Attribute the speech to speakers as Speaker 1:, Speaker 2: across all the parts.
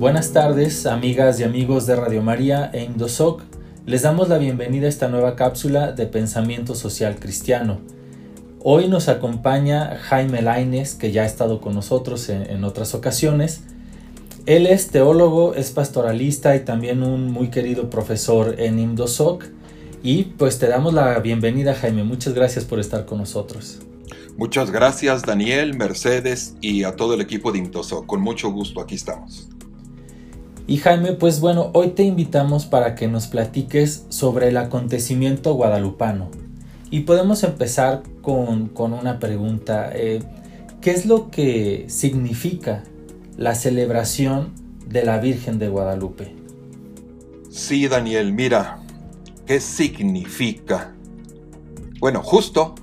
Speaker 1: Buenas tardes, amigas y amigos de Radio María e Indosoc. Les damos la bienvenida a esta nueva cápsula de pensamiento social cristiano. Hoy nos acompaña Jaime Laines, que ya ha estado con nosotros en, otras ocasiones. Él es teólogo, es pastoralista y también un muy querido profesor en Indosoc. Y pues te damos la bienvenida, Jaime. Muchas gracias por estar con nosotros.
Speaker 2: Muchas gracias, Daniel, Mercedes y a todo el equipo de Indosoc. Con mucho gusto, aquí estamos.
Speaker 1: Y Jaime, pues bueno, hoy te invitamos para que nos platiques sobre el acontecimiento guadalupano. Y podemos empezar con, una pregunta. Eh, ¿Qué es lo que significa la celebración de la Virgen de Guadalupe?
Speaker 2: Sí, Daniel, mira, ¿qué significa? Bueno, justo,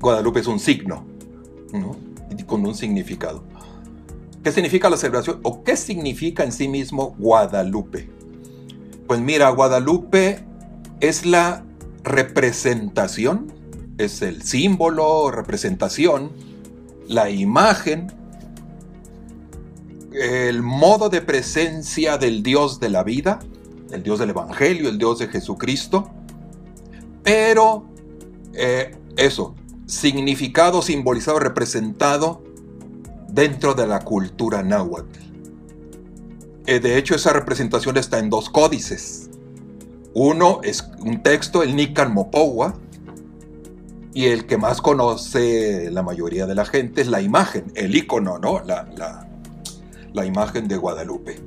Speaker 2: Guadalupe es un signo, ¿no? con un significado. ¿Qué significa la celebración o qué significa en sí mismo Guadalupe? Pues mira, Guadalupe es la representación, es el símbolo, representación, la imagen, el modo de presencia del Dios de la vida, el Dios del Evangelio, el Dios de Jesucristo, pero eh, eso, significado, simbolizado, representado dentro de la cultura náhuatl. Eh, de hecho, esa representación está en dos códices. Uno es un texto, el Nican Mopowa, y el que más conoce la mayoría de la gente es la imagen, el icono, ¿no? La, la, la imagen de Guadalupe.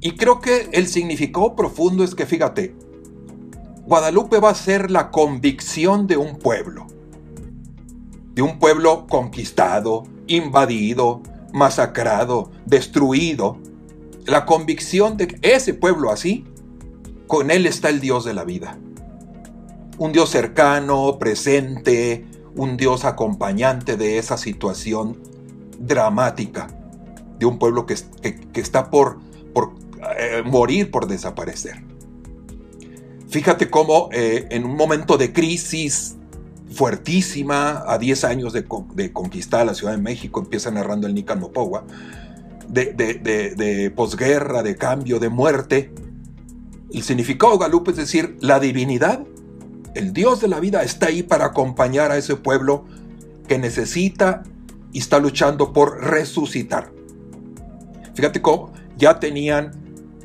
Speaker 2: Y creo que el significado profundo es que, fíjate, Guadalupe va a ser la convicción de un pueblo, de un pueblo conquistado, invadido, masacrado, destruido. La convicción de que ese pueblo así, con él está el Dios de la vida. Un Dios cercano, presente, un Dios acompañante de esa situación dramática de un pueblo que, está por, eh, morir, por desaparecer. Fíjate cómo eh, en un momento de crisis fuertísima a 10 años de, conquistar la Ciudad de México, empieza narrando el Nican Mopowa, de, de, posguerra, de cambio, de muerte. El significado de Galup es decir, la divinidad, el Dios de la vida está ahí para acompañar a ese pueblo que necesita y está luchando por resucitar. Fíjate cómo ya tenían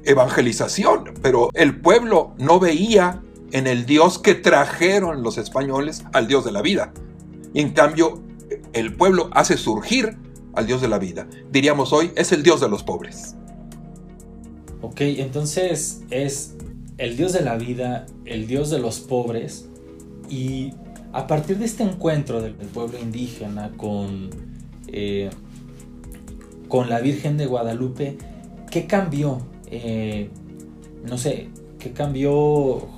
Speaker 2: evangelización, pero el pueblo no veía en el Dios que trajeron los españoles al Dios de la vida. Y en cambio, el pueblo hace surgir al Dios de la vida. Diríamos hoy, es el Dios de los pobres.
Speaker 1: Ok, entonces es el Dios de la vida, el Dios de los pobres. Y a partir de este encuentro del, pueblo indígena con, eh, con la Virgen de Guadalupe, ¿qué cambió? Eh, no sé, ¿Qué cambió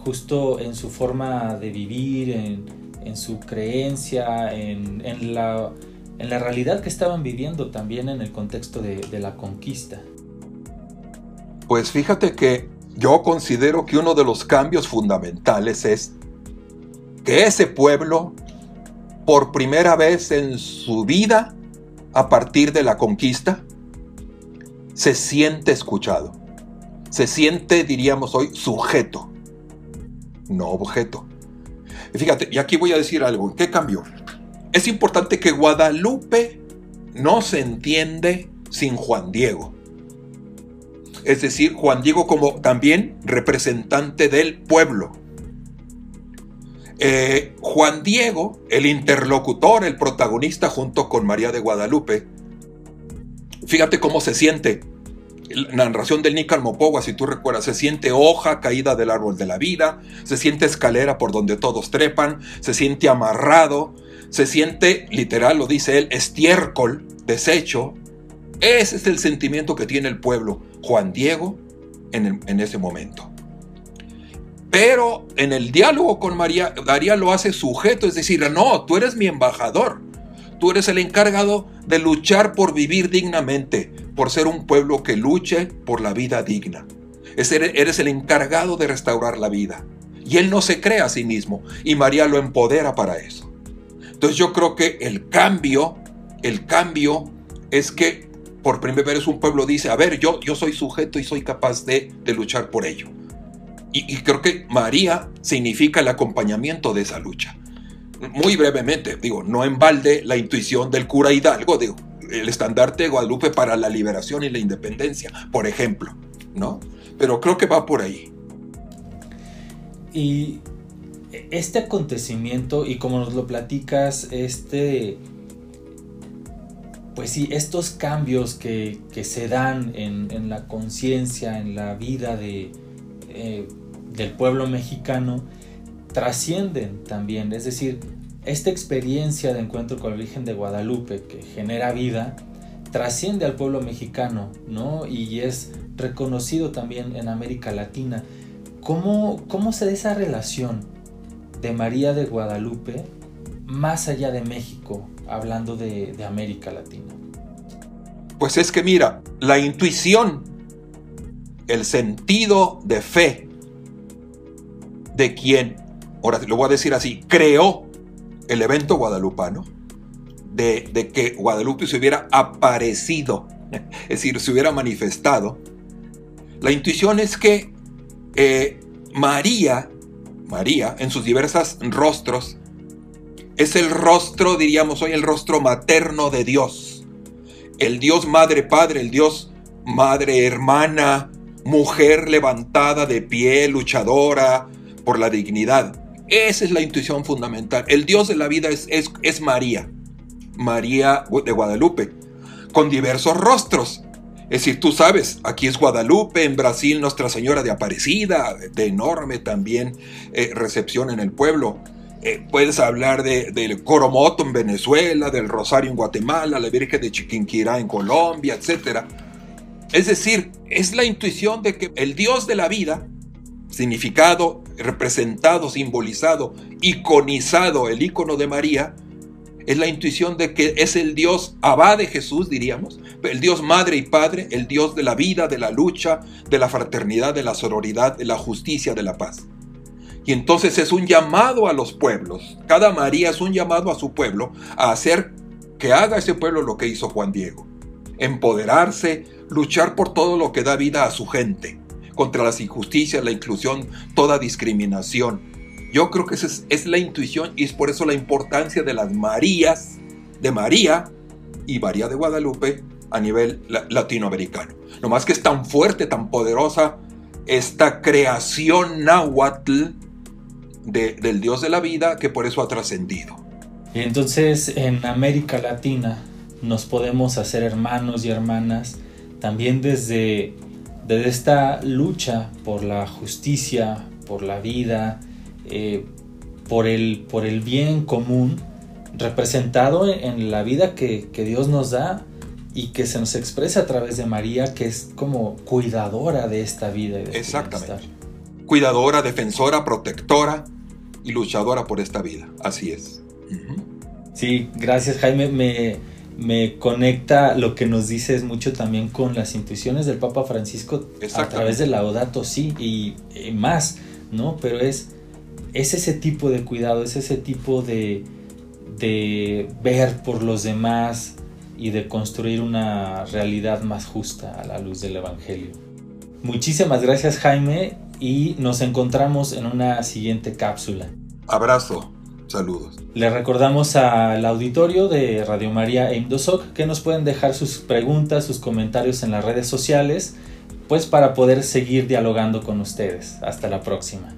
Speaker 1: justo en su forma de vivir, en, su creencia, en, la, realidad que estaban viviendo también en el contexto de, de la conquista?
Speaker 2: Pues fíjate que yo considero que uno de los cambios fundamentales es que ese pueblo, por primera vez en su vida, a partir de la conquista, se siente escuchado se siente, diríamos hoy, sujeto, no objeto. Fíjate, y aquí voy a decir algo, ¿qué cambió? Es importante que Guadalupe no se entiende sin Juan Diego. Es decir, Juan Diego como también representante del pueblo. Eh, Juan Diego, el interlocutor, el protagonista junto con María de Guadalupe, fíjate cómo se siente la narración del Nican Mopowa, si tú recuerdas, se siente hoja caída del árbol de la vida, se siente escalera por donde todos trepan, se siente amarrado, se siente, literal lo dice él, estiércol, desecho. Ese es el sentimiento que tiene el pueblo, Juan Diego, en, en ese momento. Pero en el diálogo con María, Daría lo hace sujeto, es decir, no, tú eres mi embajador, tú eres el encargado de luchar por vivir dignamente, por ser un pueblo que luche por la vida digna. Eres el encargado de restaurar la vida. Y él no se cree a sí mismo y María lo empodera para eso. Entonces yo creo que el cambio, el cambio es que por primera vez un pueblo dice, a ver, yo, yo soy sujeto y soy capaz de, luchar por ello. Y, creo que María significa el acompañamiento de esa lucha. Muy brevemente, digo, no en balde la intuición del cura Hidalgo, de el estandarte de Guadalupe para la liberación y la independencia, por ejemplo, ¿no? Pero creo que va por ahí.
Speaker 1: Y este acontecimiento, y como nos lo platicas, este pues sí, estos cambios que, se dan en, la conciencia, en la vida de, eh, del pueblo mexicano, trascienden también. Es decir, esta experiencia de encuentro con la Virgen de Guadalupe que genera vida, trasciende al pueblo mexicano, ¿no? Y es reconocido también en América Latina. ¿Cómo, cómo se da esa relación de María de Guadalupe más allá de México, hablando de, América Latina?
Speaker 2: Pues es que mira, la intuición, el sentido de fe de quien, ahora lo voy a decir así, creó el evento guadalupano, de, que Guadalupe se hubiera aparecido, es decir, se hubiera manifestado, la intuición es que eh, María, María, en sus diversos rostros, es el rostro, diríamos hoy, el rostro materno de Dios. El Dios Madre Padre, el Dios Madre Hermana, mujer levantada de pie, luchadora por la dignidad. Esa es la intuición fundamental. El Dios de la vida es, es, es María, María de Guadalupe, con diversos rostros. Es decir, tú sabes, aquí es Guadalupe, en Brasil Nuestra Señora de Aparecida, de enorme también eh, recepción en el pueblo. Eh, puedes hablar de, del Coromoto en Venezuela, del Rosario en Guatemala, la Virgen de Chiquinquirá en Colombia, etc. Es decir, es la intuición de que el Dios de la vida, significado, representado, simbolizado, iconizado, el icono de María, es la intuición de que es el Dios Abba de Jesús, diríamos, el Dios Madre y Padre, el Dios de la vida, de la lucha, de la fraternidad, de la sororidad, de la justicia, de la paz. Y entonces es un llamado a los pueblos. Cada María es un llamado a su pueblo a hacer que haga ese pueblo lo que hizo Juan Diego. Empoderarse, luchar por todo lo que da vida a su gente, contra las injusticias, la inclusión, toda discriminación. Yo creo que esa es, la intuición y es por eso la importancia de las Marías, de María y María de Guadalupe a nivel latinoamericano. No más que es tan fuerte, tan poderosa esta creación náhuatl del Dios de la vida que por eso ha trascendido.
Speaker 1: Entonces en América Latina nos podemos hacer hermanos y hermanas también desde, desde esta lucha por la justicia, por la vida, eh, por, el, por el bien común representado en la vida que, que Dios nos da y que se nos expresa a través de María, que es como cuidadora de esta vida. Y de este
Speaker 2: Exactamente. cuidadora, defensora, protectora y luchadora por esta vida. Así es.
Speaker 1: Sí, gracias Jaime. Me, me conecta lo que nos dices mucho también con las intuiciones del Papa Francisco a través de Laudato sí y, y, más, ¿no? Pero es, es ese tipo de cuidado, es ese tipo de, de ver por los demás, y de construir una realidad más justa a la luz del Evangelio. Muchísimas gracias Jaime y nos encontramos en una siguiente cápsula.
Speaker 2: Abrazo, saludos.
Speaker 1: Le recordamos al auditorio de Radio María e que nos pueden dejar sus preguntas, sus comentarios en las redes sociales, pues para poder seguir dialogando con ustedes. Hasta la próxima.